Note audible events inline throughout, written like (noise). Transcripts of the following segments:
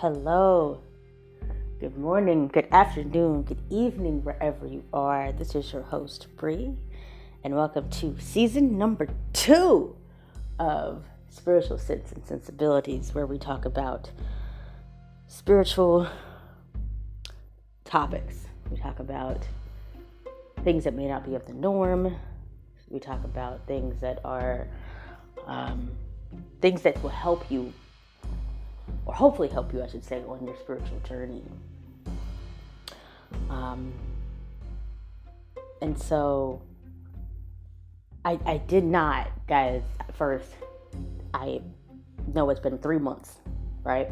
Hello. Good morning, good afternoon, good evening, wherever you are. This is your host, Bree, and welcome to season number two of Spiritual Sense and Sensibilities, where we talk about spiritual topics. We talk about things that may not be of the norm. We talk about things that are um, things that will help you, or hopefully help you, I should say, on your spiritual journey. Um, and so I, I did not, guys, at first, I know it's been three months, right?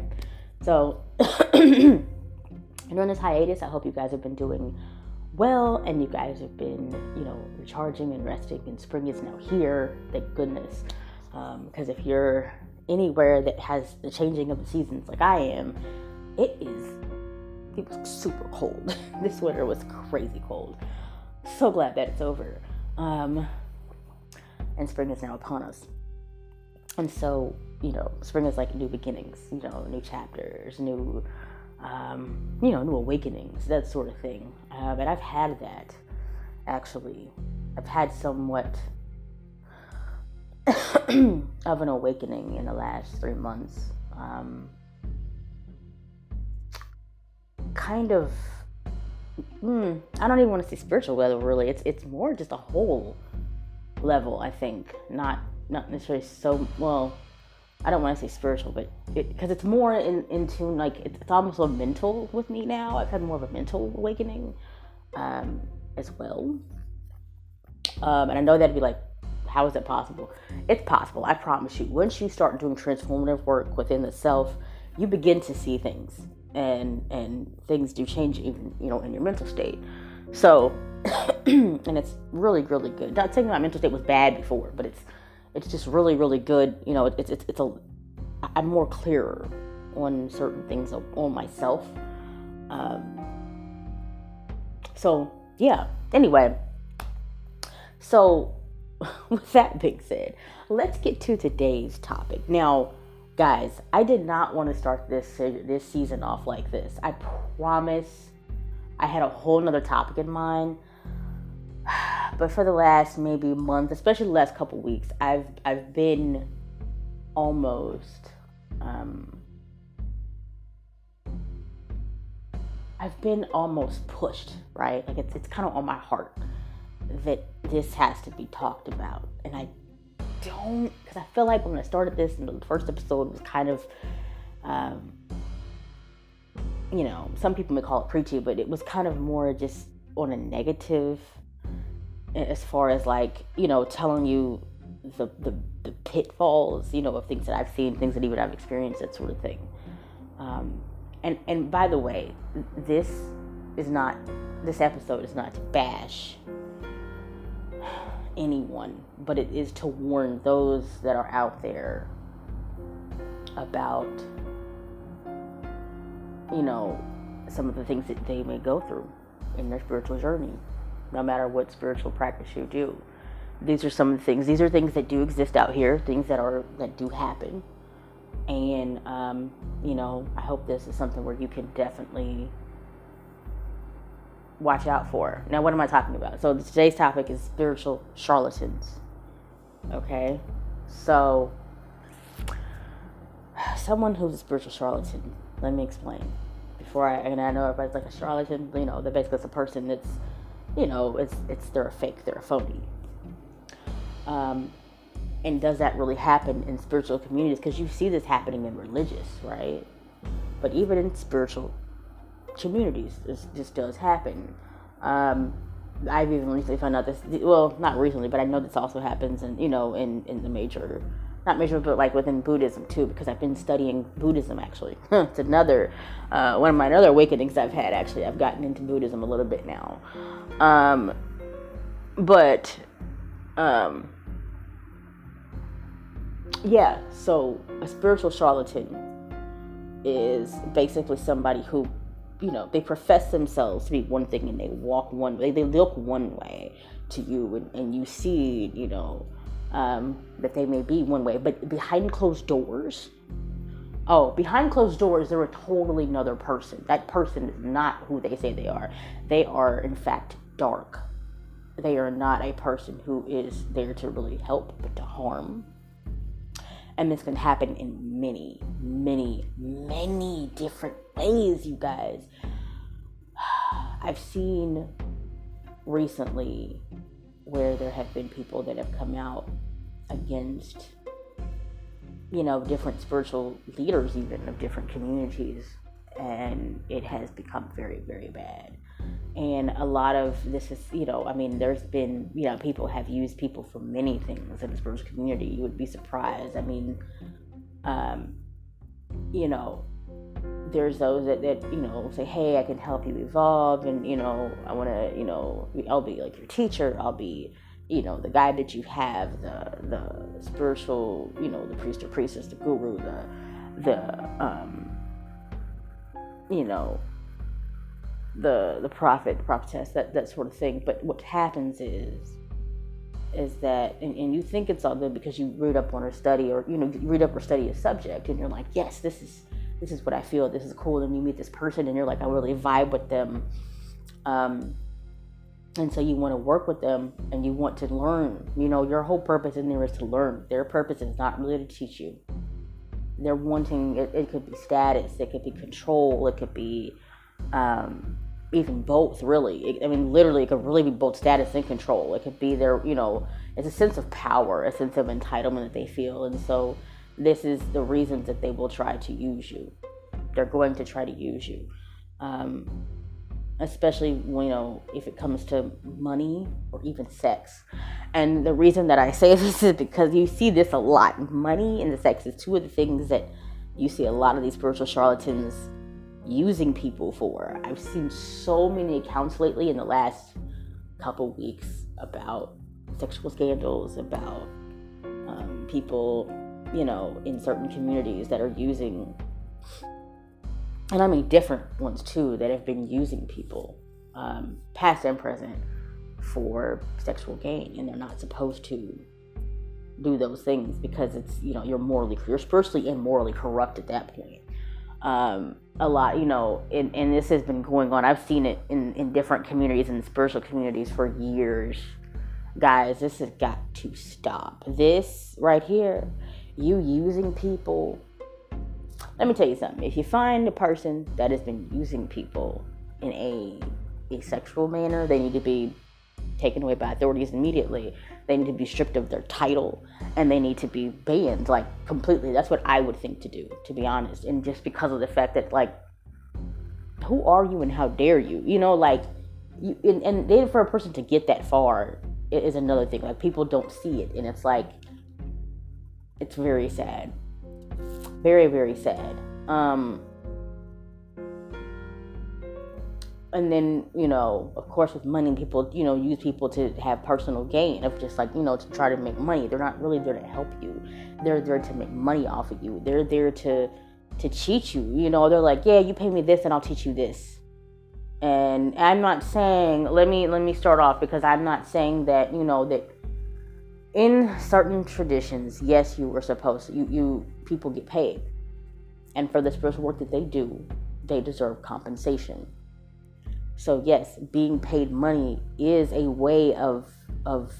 So (clears throat) during this hiatus, I hope you guys have been doing well and you guys have been, you know, recharging and resting, and spring is now here, thank goodness. Because um, if you're anywhere that has the changing of the seasons like I am, it is it was super cold. (laughs) this winter was crazy cold. So glad that it's over. Um, and spring is now upon us. And so, you know, spring is like new beginnings, you know, new chapters, new, um, you know, new awakenings, that sort of thing. Uh, but I've had that actually. I've had somewhat of an awakening in the last three months. Um, kind of, mm, I don't even want to say spiritual level. Really, it's it's more just a whole level. I think not not necessarily so well. I don't want to say spiritual, but because it, it's more in, in tune, like it's, it's, almost a mental with me now. I've had more of a mental awakening um, as well. Um, and I know that'd be like how is it possible? It's possible, I promise you. Once you start doing transformative work within the self, you begin to see things and and things do change even, you know, in your mental state. So (clears throat) and it's really, really good. Not saying my mental state was bad before, but it's it's just really, really good. You know, it's it's it's a I'm more clearer on certain things on myself. Um, so yeah. Anyway, so (laughs) with that being said, let's get to today's topic. Now, guys, I did not want to start this this season off like this. I promise. I had a whole nother topic in mind, (sighs) but for the last maybe month, especially the last couple weeks, I've I've been almost. Um, I've been almost pushed, right? Like it's it's kind of on my heart that this has to be talked about. And I don't, because I feel like when I started this and the first episode was kind of, um, you know, some people may call it preachy, but it was kind of more just on a negative as far as like, you know, telling you the, the, the pitfalls, you know, of things that I've seen, things that even I've experienced, that sort of thing. Um, and, and by the way, this is not, this episode is not to bash anyone, but it is to warn those that are out there about, you know, some of the things that they may go through in their spiritual journey, no matter what spiritual practice you do. These are some of the things. These are things that do exist out here, things that are that do happen, and um, you know, I hope this is something where you can definitely watch out for. Now, what am I talking about? So, today's topic is spiritual charlatans. Okay? So, someone who's a spiritual charlatan, let me explain. Before I, and I know everybody's like a charlatan, you know, they're basically a person that's, you know, it's, it's, they're a fake, they're a phony. Um, and does that really happen in spiritual communities? Because you see this happening in religious, right? But even in spiritual communities. This, this does happen. Um, I've even recently found out this. Well, not recently, but I know this also happens, and you know, in in the major, not major, but like within Buddhism too, because I've been studying Buddhism actually. (laughs) it's another uh, one of my other awakenings I've had. Actually, I've gotten into Buddhism a little bit now, um, but um, yeah. So a spiritual charlatan is basically somebody who you know, they profess themselves to be one thing and they walk one way, they look one way to you, and, and you see, you know, um, that they may be one way, but behind closed doors, oh, behind closed doors, they're a totally another person. That person is not who they say they are. They are, in fact, dark. They are not a person who is there to really help, but to harm. And this can happen in many, many, many different ways, you guys. (sighs) I've seen recently where there have been people that have come out against you know different spiritual leaders even of different communities and it has become very very bad and a lot of this is you know i mean there's been you know people have used people for many things in the spiritual community. You would be surprised. I mean um you know there's those that, that you know say hey i can help you evolve and you know i want to you know i'll be like your teacher. I'll be you know the guy that you have the the spiritual you know the priest or priestess the guru the the um you know the the prophet prophetess that that sort of thing. But what happens is is that and, and you think it's all good because you read up on or study or you know you read up or study a subject and you're like yes this is this is what i feel. This is cool. And you meet this person and you're like i really vibe with them. Um and so you want to work with them and you want to learn. You know your whole purpose in there is to learn. Their purpose is not really to teach you. They're wanting it, it could be status it could be control it could be um, even both really. It, i mean literally it could really be both status and control. It could be their you know it's a sense of power a sense of entitlement that they feel. And so this is the reasons that they will try to use you. They're going to try to use you. Um, especially you know if it comes to money or even sex. And the reason that i (laughs) say this is because you see this a lot. Money and the sex is two of the things that you see a lot of these spiritual charlatans using people for i've seen so many accounts lately in the last couple weeks about sexual scandals about um, people you know in certain communities that are using and I mean different ones too that have been using people, um, past and present, for sexual gain, and they're not supposed to do those things because it's you know you're morally you're spiritually and morally corrupt at that point. Um, a lot, you know, and, and this has been going on. I've seen it in, in different communities and spiritual communities for years. Guys, this has got to stop. This right here, you using people let me tell you something. If you find a person that has been using people in a, a sexual manner, they need to be taken away by authorities immediately. They need to be stripped of their title and they need to be banned, like completely. That's what I would think to do, to be honest. And just because of the fact that, like, who are you and how dare you? You know, like, you, and, and then for a person to get that far is another thing. Like, people don't see it, and it's like, it's very sad. Very, very sad. Um, and then, you know, of course, with money, people, you know, use people to have personal gain of just like, you know, to try to make money. They're not really there to help you. They're there to make money off of you. They're there to to cheat you. You know, they're like, yeah, you pay me this and I'll teach you this. And I'm not saying, let me let me start off because I'm not saying that, you know, that in certain traditions, yes, you were supposed to, you, you people get paid. And for the spiritual work that they do, they deserve compensation. So yes, being paid money is a way of of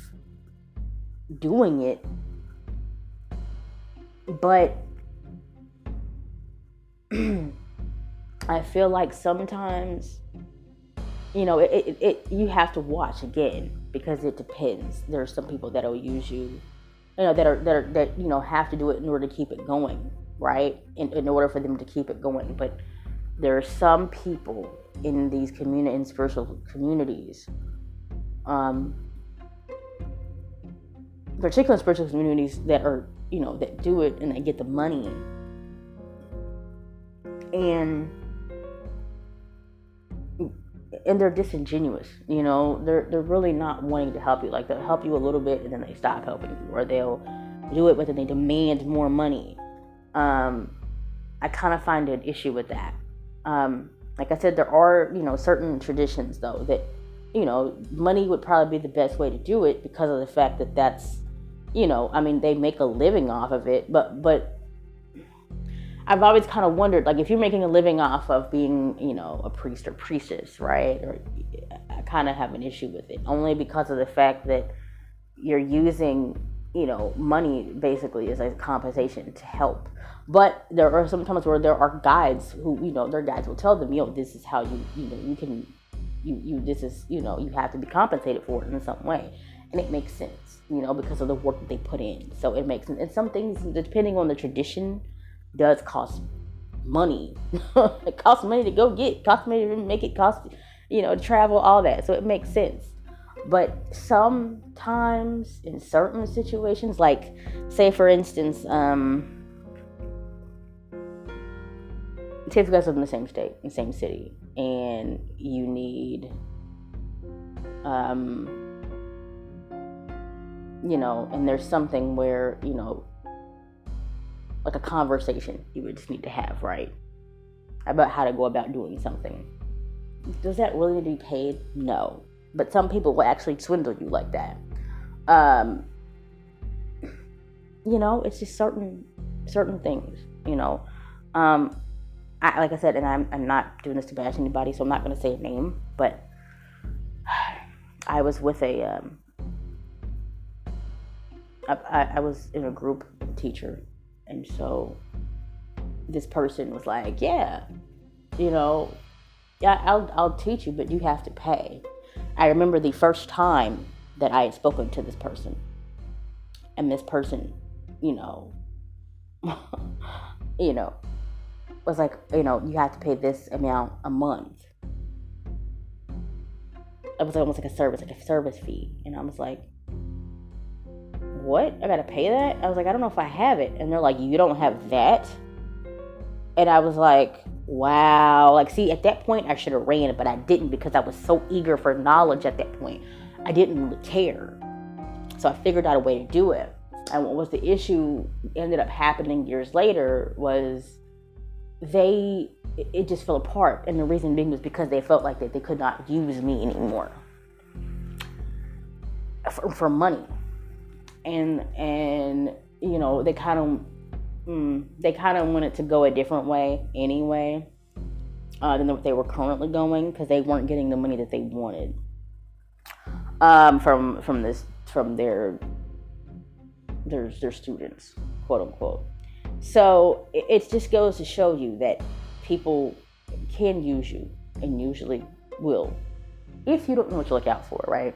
doing it. But (clears throat) I feel like sometimes you know, it, it, it, you have to watch again because it depends. There are some people that'll use you, you know, that are that are that you know have to do it in order to keep it going, right? In, in order for them to keep it going. But there are some people in these community in spiritual communities, um, particular spiritual communities that are you know that do it and they get the money and and they're disingenuous. You know, they're they're really not wanting to help you. Like they'll help you a little bit and then they stop helping you, or they'll do it but then they demand more money. Um, I kind of find an issue with that. Um, like I said, there are you know certain traditions though that you know money would probably be the best way to do it because of the fact that that's you know I mean they make a living off of it, but but I've always kind of wondered, like, if you're making a living off of being, you know, a priest or priestess, right? Or I kind of have an issue with it, only because of the fact that you're using, you know, money basically as a compensation to help. But there are some times where there are guides who, you know, their guides will tell them, know, this is how you, you know, you can, you, you, this is, you know, you have to be compensated for it in some way, and it makes sense, you know, because of the work that they put in. So it makes sense. And some things, depending on the tradition does cost money. (laughs) it costs money to go get, costs money to make it cost, you know, travel, all that. So it makes sense. But sometimes in certain situations, like say for instance, um, if you guys live in the same state, in the same city, and you need, um, you know, and there's something where you know like a conversation you would just need to have, right? About how to go about doing something. Does that really need to be paid? No. But some people will actually swindle you like that. Um, you know, it's just certain certain things, you know. Um, I, like I said, and I'm, I'm not doing this to bash anybody, so I'm not going to say a name, but (sighs) I was with a, um, I, I was in a group teacher and so this person was like, Yeah, you know, yeah, I'll, I'll teach you, but you have to pay. I remember the first time that I had spoken to this person. And this person, you know, (laughs) you know, was like, you know, you have to pay this amount a month. It was almost like a service, like a service fee. And I was like, what? I gotta pay that? I was like, I don't know if I have it. And they're like, you don't have that? And I was like, wow. Like, see, at that point, I should have ran, but I didn't because I was so eager for knowledge at that point. I didn't really care. So I figured out a way to do it. And what was the issue ended up happening years later was they, it just fell apart. And the reason being was because they felt like that they could not use me anymore for, for money and and you know they kind of mm, they kind of wanted to go a different way anyway uh, than what they were currently going because they weren't getting the money that they wanted um, from from this from their their their students, quote unquote. So it, just goes to show you that people can use you and usually will if you don't know what to look out for, right?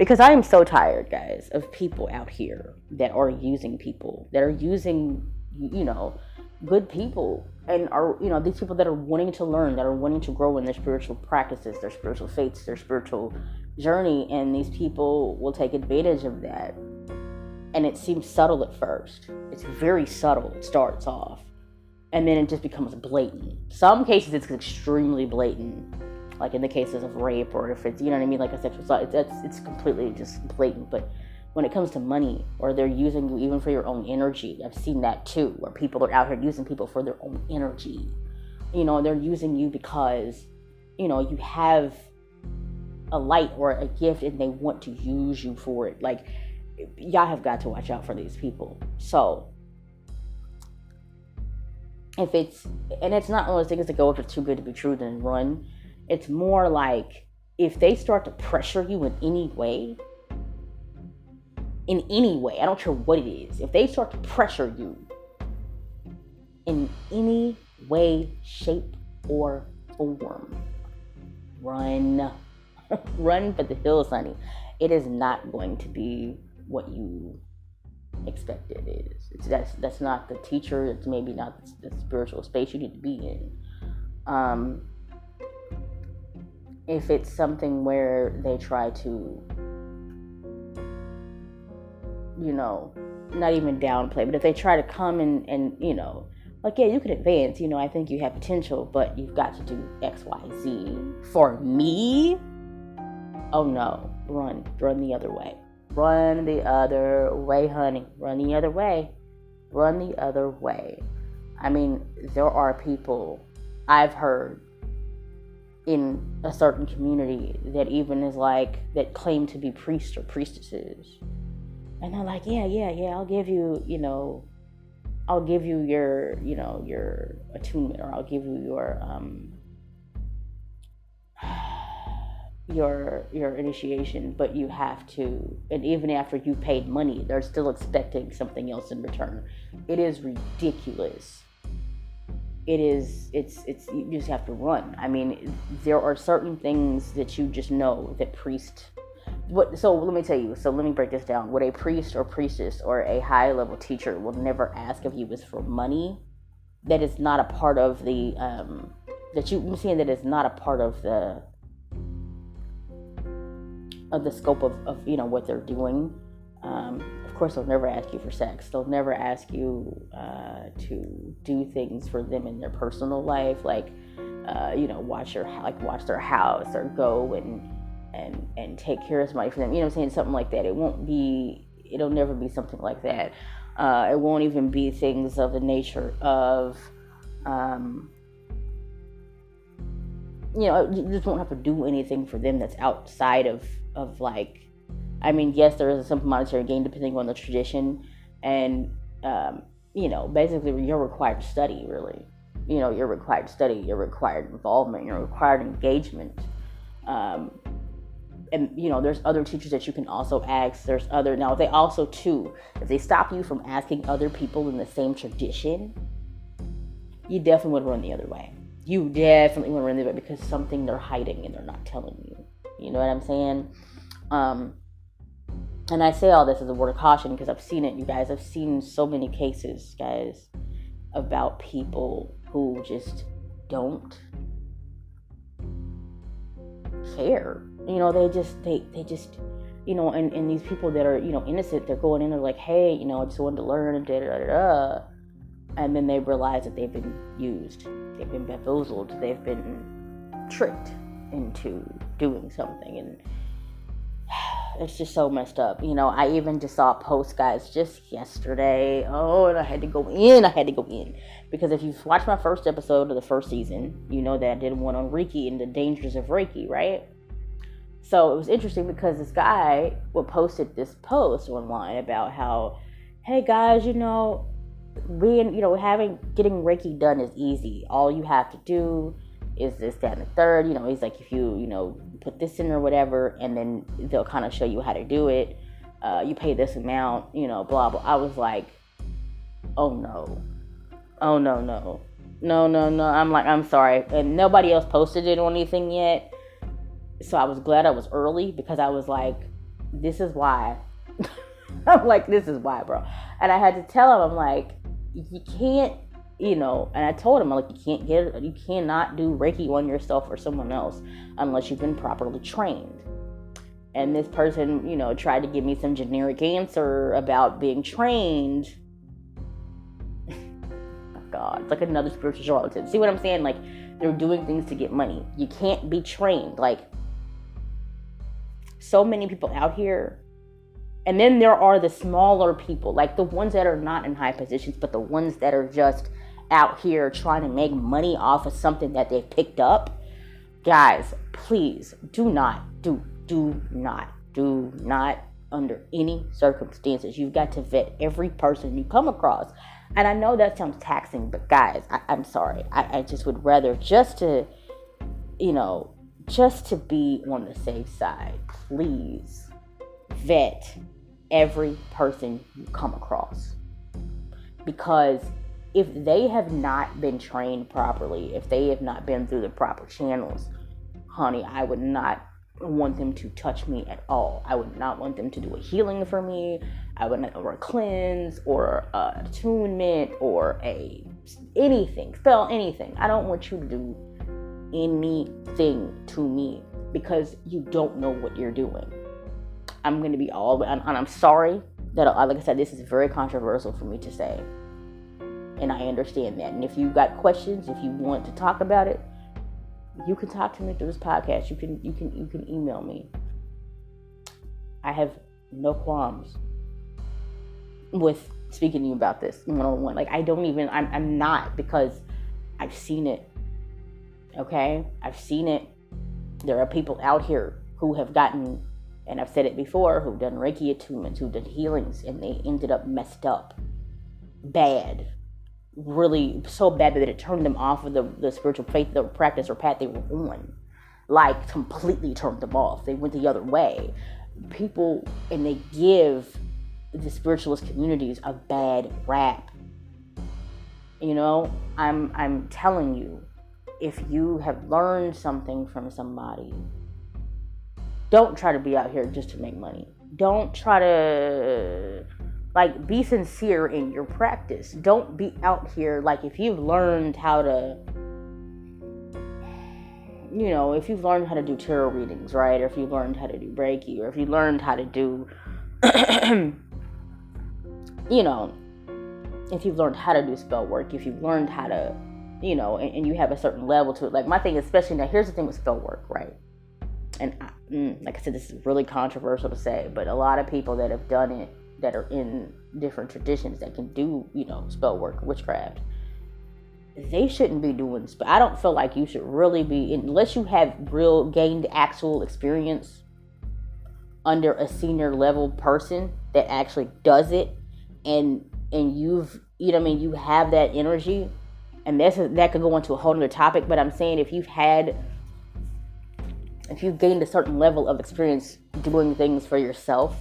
because I am so tired, guys, of people out here that are using people, that are using, you know, good people and are, you know, these people that are wanting to learn, that are wanting to grow in their spiritual practices, their spiritual faiths, their spiritual journey. And these people will take advantage of that. And it seems subtle at first. It's very subtle. It starts off. And then it just becomes blatant. Some cases it's extremely blatant like in the cases of rape or if it's you know what I mean, like a sexual assault, it's it's completely just blatant. But when it comes to money or they're using you even for your own energy, I've seen that too, where people are out here using people for their own energy. You know, they're using you because you know you have a light or a gift and they want to use you for it. Like y'all have got to watch out for these people. So if it's and it's not one of those things that go if it's too good to be true, then run. It's more like if they start to pressure you in any way, in any way, I don't care what it is, if they start to pressure you in any way, shape, or form, run. (laughs) run for the hills, honey. It is not going to be what you expect it is. It's, that's that's not the teacher. It's maybe not the, spiritual space you need to be in. Um, if it's something where they try to you know not even downplay but if they try to come and and you know like yeah you can advance you know i think you have potential but you've got to do xyz for me oh no run run the other way run the other way honey. Run the other way. Run the other way. I mean there are people i've heard in a certain community that even is like that claim to be priests or priestesses. And they're like yeah yeah yeah i'll give you you know I'll give you your, you know, your attunement, or I'll give you your um, your your initiation, but you have to, and even after you paid money, they're still expecting something else in return. It is ridiculous. It is. It's. It's. You just have to run. I mean, there are certain things that you just know that priest. What? So let me tell you. So let me break this down. What a priest or priestess or a high level teacher will never ask of you is for money. That is not a part of the. Um, that you. I'm saying that is not a part of the of the scope of, of you know what they're doing. Um, of course, they'll never ask you for sex. They'll never ask you uh, to do things for them in their personal life, like uh, you know, watch your like watch their house or go and and and take care of somebody for them. You know, I'm saying something like that. It won't be. It'll never be something like that. Uh, it won't even be things of the nature of. Um, you know, you just won't have to do anything for them that's outside of of like I mean, yes, there is a simple monetary gain depending on the tradition, and um, you know, basically you're required to study. Really, you know, you're required study. You're required involvement. You're required engagement. Um, and you know, there's other teachers that you can also ask. There's other now. They also too, if they stop you from asking other people in the same tradition, you definitely would run the other way. You definitely run the other way because something they're hiding and they're not telling you. You know what I'm saying? Um, and I say all this as a word of caution because I've seen it, you guys. I've seen so many cases, guys, about people who just don't care. You know, they just they they just you know, and, and these people that are, you know, innocent, they're going in, they're like, hey, you know, I just wanted to learn, and da da da da. And then they realize that they've been used, they've been bamboozled, they've been tricked into doing something and (sighs) it's just so messed up. You know, I even just saw a post, guys, just yesterday. Oh, and I had to go in. I had to go in. Because if you've watched my first episode of the first season, you know that I did one on Reiki and the dangers of Reiki, right? So it was interesting because this guy would posted this post online about how, hey guys, you know, being, you know, having getting Reiki done is easy. All you have to do is this, that, and the third. You know, he's like, if you, you know, put this in or whatever, and then they'll kind of show you how to do it. Uh, you pay this amount, you know, blah, blah. I was like, oh no. Oh no, no. No, no, no. I'm like, I'm sorry. And nobody else posted it or anything yet. So I was glad I was early because I was like, this is why. (laughs) I'm like, this is why, bro. And I had to tell him, I'm like, you can't you know, and I told him like you can't get you cannot do Reiki on yourself or someone else unless you've been properly trained. And this person, you know, tried to give me some generic answer about being trained. (laughs) God, it's like another spiritual charlatan. See what I'm saying? Like they're doing things to get money. You can't be trained. Like so many people out here and then there are the smaller people, like the ones that are not in high positions, but the ones that are just out here trying to make money off of something that they picked up, guys, please do not, do, do not, do not, under any circumstances. You've got to vet every person you come across. And I know that sounds taxing, but guys, I, am sorry. I, I just would rather just to, you know, just to be on the safe side, please vet every person you come across. Because if they have not been trained properly, if they have not been through the proper channels, honey, I would not want them to touch me at all. I would not want them to do a healing for me. I would not, or a cleanse, or a attunement, or a anything, spell anything. I don't want you to do anything to me because you don't know what you're doing. I'm going to be all, and I'm sorry that, uh, like I said, this is very controversial for me to say and I understand that. And if you've got questions, if you want to talk about it, you can talk to me through this podcast. You can you can you can email me. I have no qualms with speaking to you about this one on one. Like I don't even I'm I'm not because I've seen it. Okay? I've seen it. There are people out here who have gotten and I've said it before, who've done Reiki attunements, who've done healings, and they ended up messed up. Bad really so bad that it turned them off of the, the spiritual faith, the practice or path they were on. Like completely turned them off. They went the other way. People and they give the spiritualist communities a bad rap. You know, I'm I'm telling you, if you have learned something from somebody, don't try to be out here just to make money. Don't try to like be sincere in your practice. Don't be out here like if you've learned how to you know, if you've learned how to do tarot readings, right? Or if you've learned how to do Reiki, or if you learned how to do (clears throat) you know, if you've learned how to do spell work, if you've learned how to, you know, and, and you have a certain level to it. Like my thing, especially now, here's the thing with spell work, right? And I, mm, like I said, this is really controversial to say, but a lot of people that have done it, that are in different traditions that can do, you know, spell work, witchcraft, they shouldn't be doing spell. I don't feel like you should really be, unless you have real gained actual experience under a senior level person that actually does it and and you've you know I mean you have that energy and that's that could go into a whole other topic but I'm saying if you've had if you've gained a certain level of experience doing things for yourself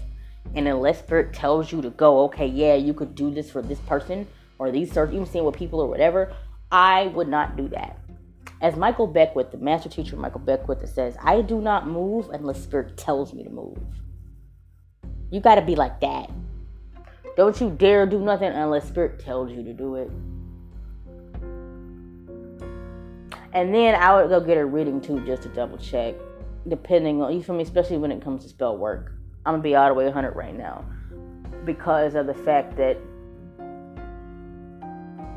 and unless spirit tells you to go okay yeah you could do this for this person or these certain even seeing with people or whatever I would not do that as Michael Beckwith, the master teacher Michael Beckwith, says, I do not move unless spirit tells me to move. You got to be like that. Don't you dare do nothing unless Spirit tells you to do it. And then I would go get a reading too just to double check. Depending on you feel me, especially when it comes to spell work. I'm gonna be all the way 100 right now because of the fact that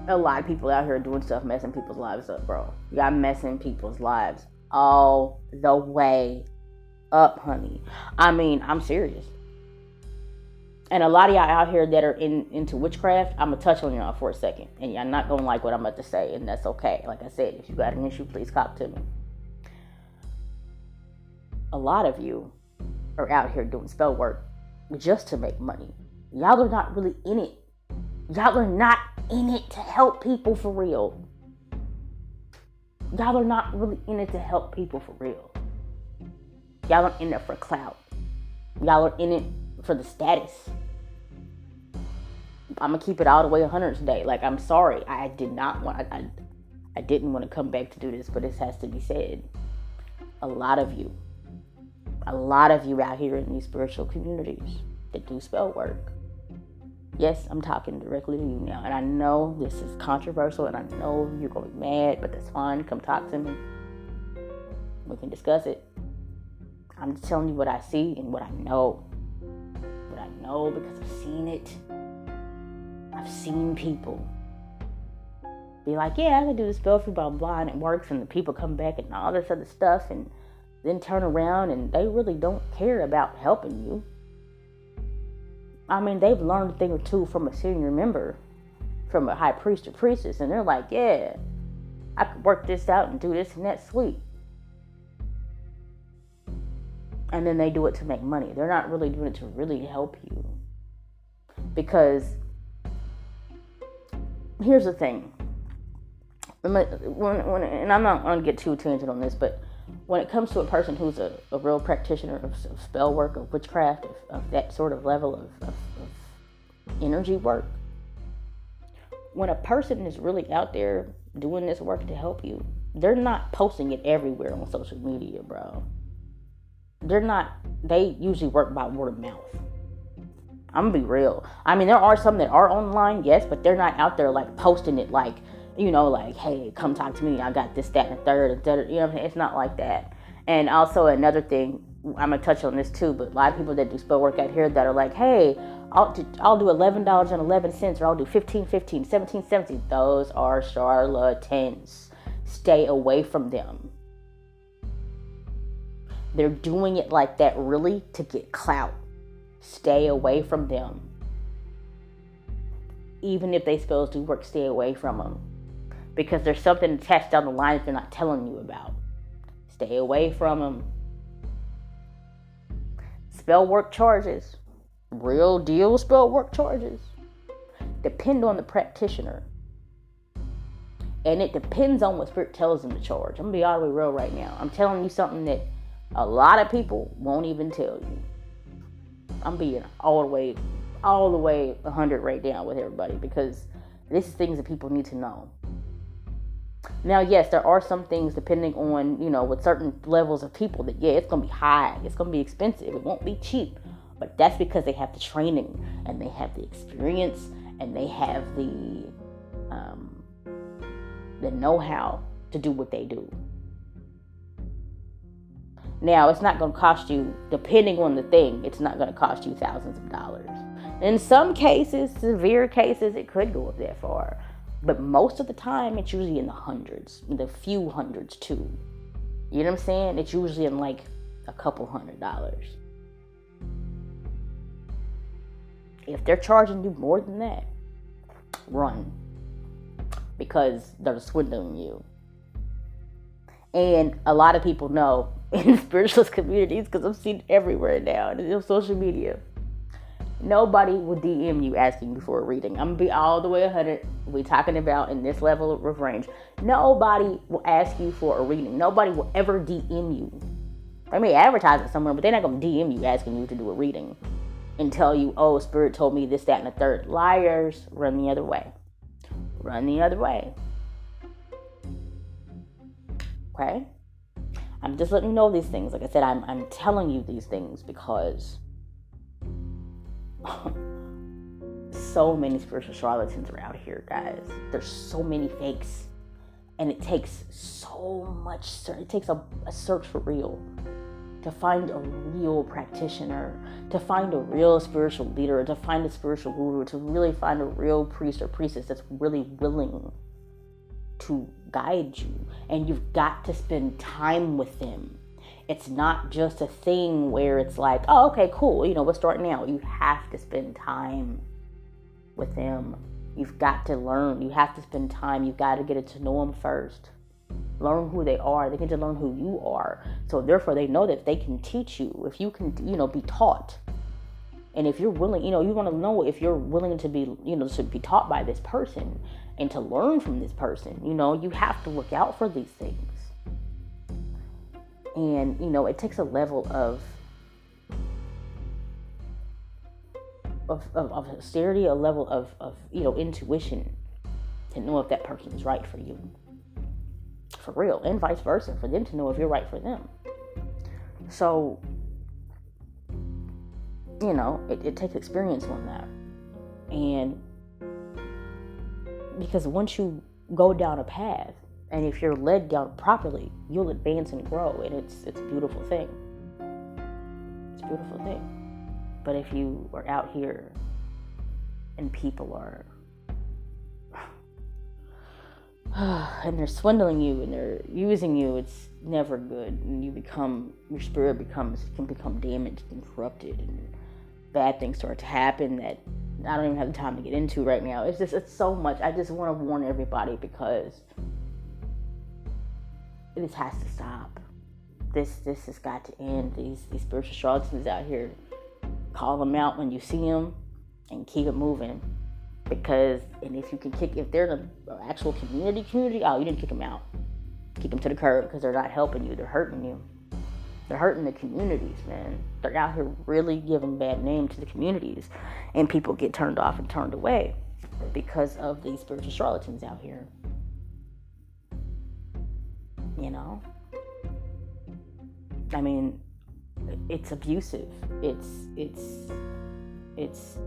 a lot of people out here doing stuff messing people's lives up, bro. Y'all messing people's lives all the way up, honey. I mean, I'm serious and a lot of y'all out here that are in into witchcraft, I'm gonna touch on y'all for a second, and y'all not gonna like what I'm about to say, and that's okay. Like I said, if you got an issue, please cop to me. A lot of you are out here doing spell work just to make money. Y'all are not really in it. Y'all are not in it to help people for real. Y'all are not really in it to help people for real. Y'all are in it for clout. Y'all are in it for the status. I'm gonna keep it all the way 100 today. Like I'm sorry, I did not want. I, I didn't want to come back to do this, but this has to be said. A lot of you, a lot of you out here in these spiritual communities that do spell work. Yes, I'm talking directly to you now, and I know this is controversial, and I know you're gonna be mad, but that's fine. Come talk to me. We can discuss it. I'm just telling you what I see and what I know What I know because I've seen it. I've seen people be like, yeah, I can do the spell for you, blah blah, and it works, and the people come back and all this other stuff, and then turn around and they really don't care about helping you. I mean, they've learned a thing or two from a senior member, from a high priest or priestess, and they're like, yeah, I could work this out and do this and that sweet and then they do it to make money. They're not really doing it to really help you. Because here's the thing. When, when, and I'm not going to get too tangent on this, but when it comes to a person who's a, a real practitioner of, of, spell work, of witchcraft, of, of that sort of level of, of energy work, when a person is really out there doing this work to help you, they're not posting it everywhere on social media, bro they're not they usually work by word of mouth. I'm gonna be real. I mean, there are some that are online, yes, but they're not out there like posting it like, you know, like, hey, come talk to me. I got this, that, and the third, and third. You know, it's not like that. And also another thing, I'm gonna touch on this too. But a lot of people that do spell work out here that are like, hey, I'll do, I'll do eleven dollars and eleven cents, or I'll do 15, 15, 17, 17. Those are charlatans. Stay away from them. They're doing it like that really to get clout. Stay away from them. Even if they spells do work, stay away from them. Because there's something attached down the line that they're not telling you about. Stay away from them. Spell work charges. Real deal spell work charges. Depend on the practitioner. And it depends on what spirit tells them to charge. I'm gonna be all the way real right now. I'm telling you something that a lot of people won't even tell you. I'm being all the way, all the way 100 right now with everybody because this is things that people need to know. Now, yes, there are some things depending on, you know, with certain levels of people that, yeah, it's going to be high, it's going to be expensive, it won't be cheap. But that's because they have the training and they have the experience and they have the um, the know-how to do what they do. Now, it's not going to cost you, depending on the thing, it's not going to cost you thousands of dollars. In some cases, severe cases, it could go up that far. But most of the time, it's usually in the hundreds, the few hundreds too. You know what I'm saying? It's usually in like a couple hundred dollars. If they're charging you more than that, run because they're swindling you. And a lot of people know (laughs) in spiritualist communities because I've seen everywhere now in social media. Nobody will DM you asking you for a reading. I'm gonna be all the way 100. We talking about in this level of range. Nobody will ask you for a reading. Nobody will ever DM you. They may advertise it somewhere, but they're not gonna DM you asking you to do a reading and tell you, "Oh, spirit told me this, that, and the third. Liars, run the other way. Run the other way. Okay. I'm just letting you know these things. Like I said, I'm I'm telling you these things because (laughs) so many spiritual charlatans are out here, guys. There's so many fakes. And it takes so much, it takes a, a search for real to find a real practitioner, to find a real spiritual leader, to find a spiritual guru, to really find a real priest or priestess that's really willing to guide you. And you've got to spend time with them. It's not just a thing where it's like, oh, okay, cool, you know, we'll start now. You have to spend time with them. You've got to learn. You have to spend time. You've got to get to know them first. Learn who they are. They get to learn who you are. So therefore, they know that they can teach you. If you can, you know, be taught, and if you're willing, you know, you want to know if you're willing to be, you know, to be taught by this person and to learn from this person. You know, you have to look out for these things and you know it takes a level of of, of, of austerity a level of, of you know intuition to know if that person is right for you. For real. And vice versa for them to know if you're right for them. So you know it, it takes experience on that. And because once you go down a path and if you're led down properly, you'll advance and grow, and it's it's a beautiful thing. It's a beautiful thing. But if you are out here and people are (sighs) and they're swindling you and they're using you, it's never good. And you become your spirit becomes can become damaged and corrupted and bad things start to happen that I don't even have the time to get into right now. It's just it's so much. I just want to warn everybody because this has to stop. This this has got to end. These these spiritual charlatans out here, call them out when you see them, and keep it moving. Because and if you can kick, if they're an actual community community, oh, you didn't kick them out. Keep them to the curb because they're not helping you. They're hurting you. They're hurting the communities, man. They're out here really giving bad name to the communities, and people get turned off and turned away because of these spiritual charlatans out here you know? I mean, it's abusive. It's it's it's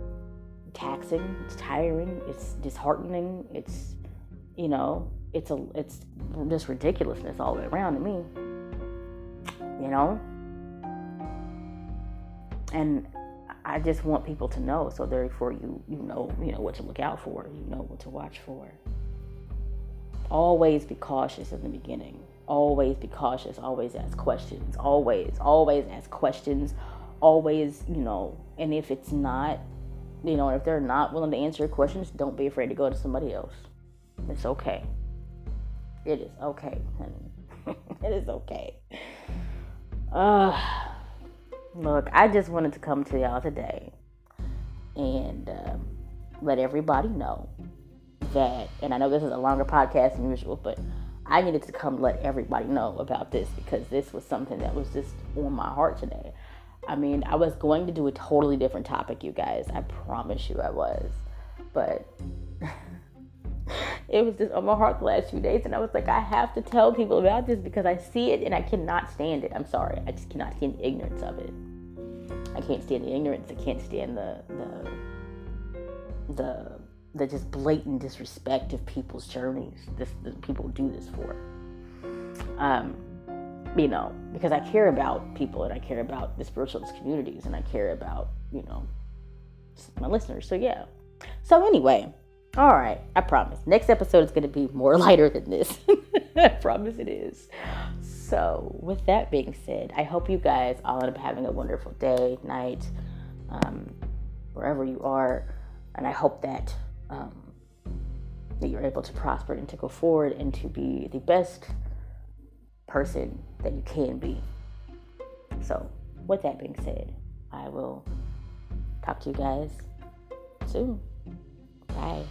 taxing, it's tiring, it's disheartening, it's you know, it's a it's just ridiculousness all the way around to me. You know? And I just want people to know so therefore you you know, you know what to look out for, you know what to watch for. Always be cautious in the beginning always be cautious, always ask questions, always, always ask questions, always, you know, and if it's not, you know, if they're not willing to answer your questions, don't be afraid to go to somebody else. It's okay. It is okay, honey. (laughs) it is okay. Uh, look, I just wanted to come to y'all today and uh, let everybody know that, and I know this is a longer podcast than usual, but I needed to come let everybody know about this because this was something that was just on my heart today. I mean, I was going to do a totally different topic, you guys. I promise you I was. But (laughs) it was just on my heart the last few days, and I was like, I have to tell people about this because I see it and I cannot stand it. I'm sorry, I just cannot stand the ignorance of it. I can't stand the ignorance. I can't stand the the the the just blatant disrespect of people's journeys. This, people do this for. Um, you know, because I care about people and I care about the spiritualist communities and I care about you know my listeners. So yeah. So anyway, all right. I promise. Next episode is going to be more (laughs) lighter than this. (laughs) I promise it is. So with that being said, I hope you guys all end up having a wonderful day, night, um, wherever you are, and I hope that um, that you're able to prosper and to go forward and to be the best person that you can be. So, with that being said, I will talk to you guys soon. Bye.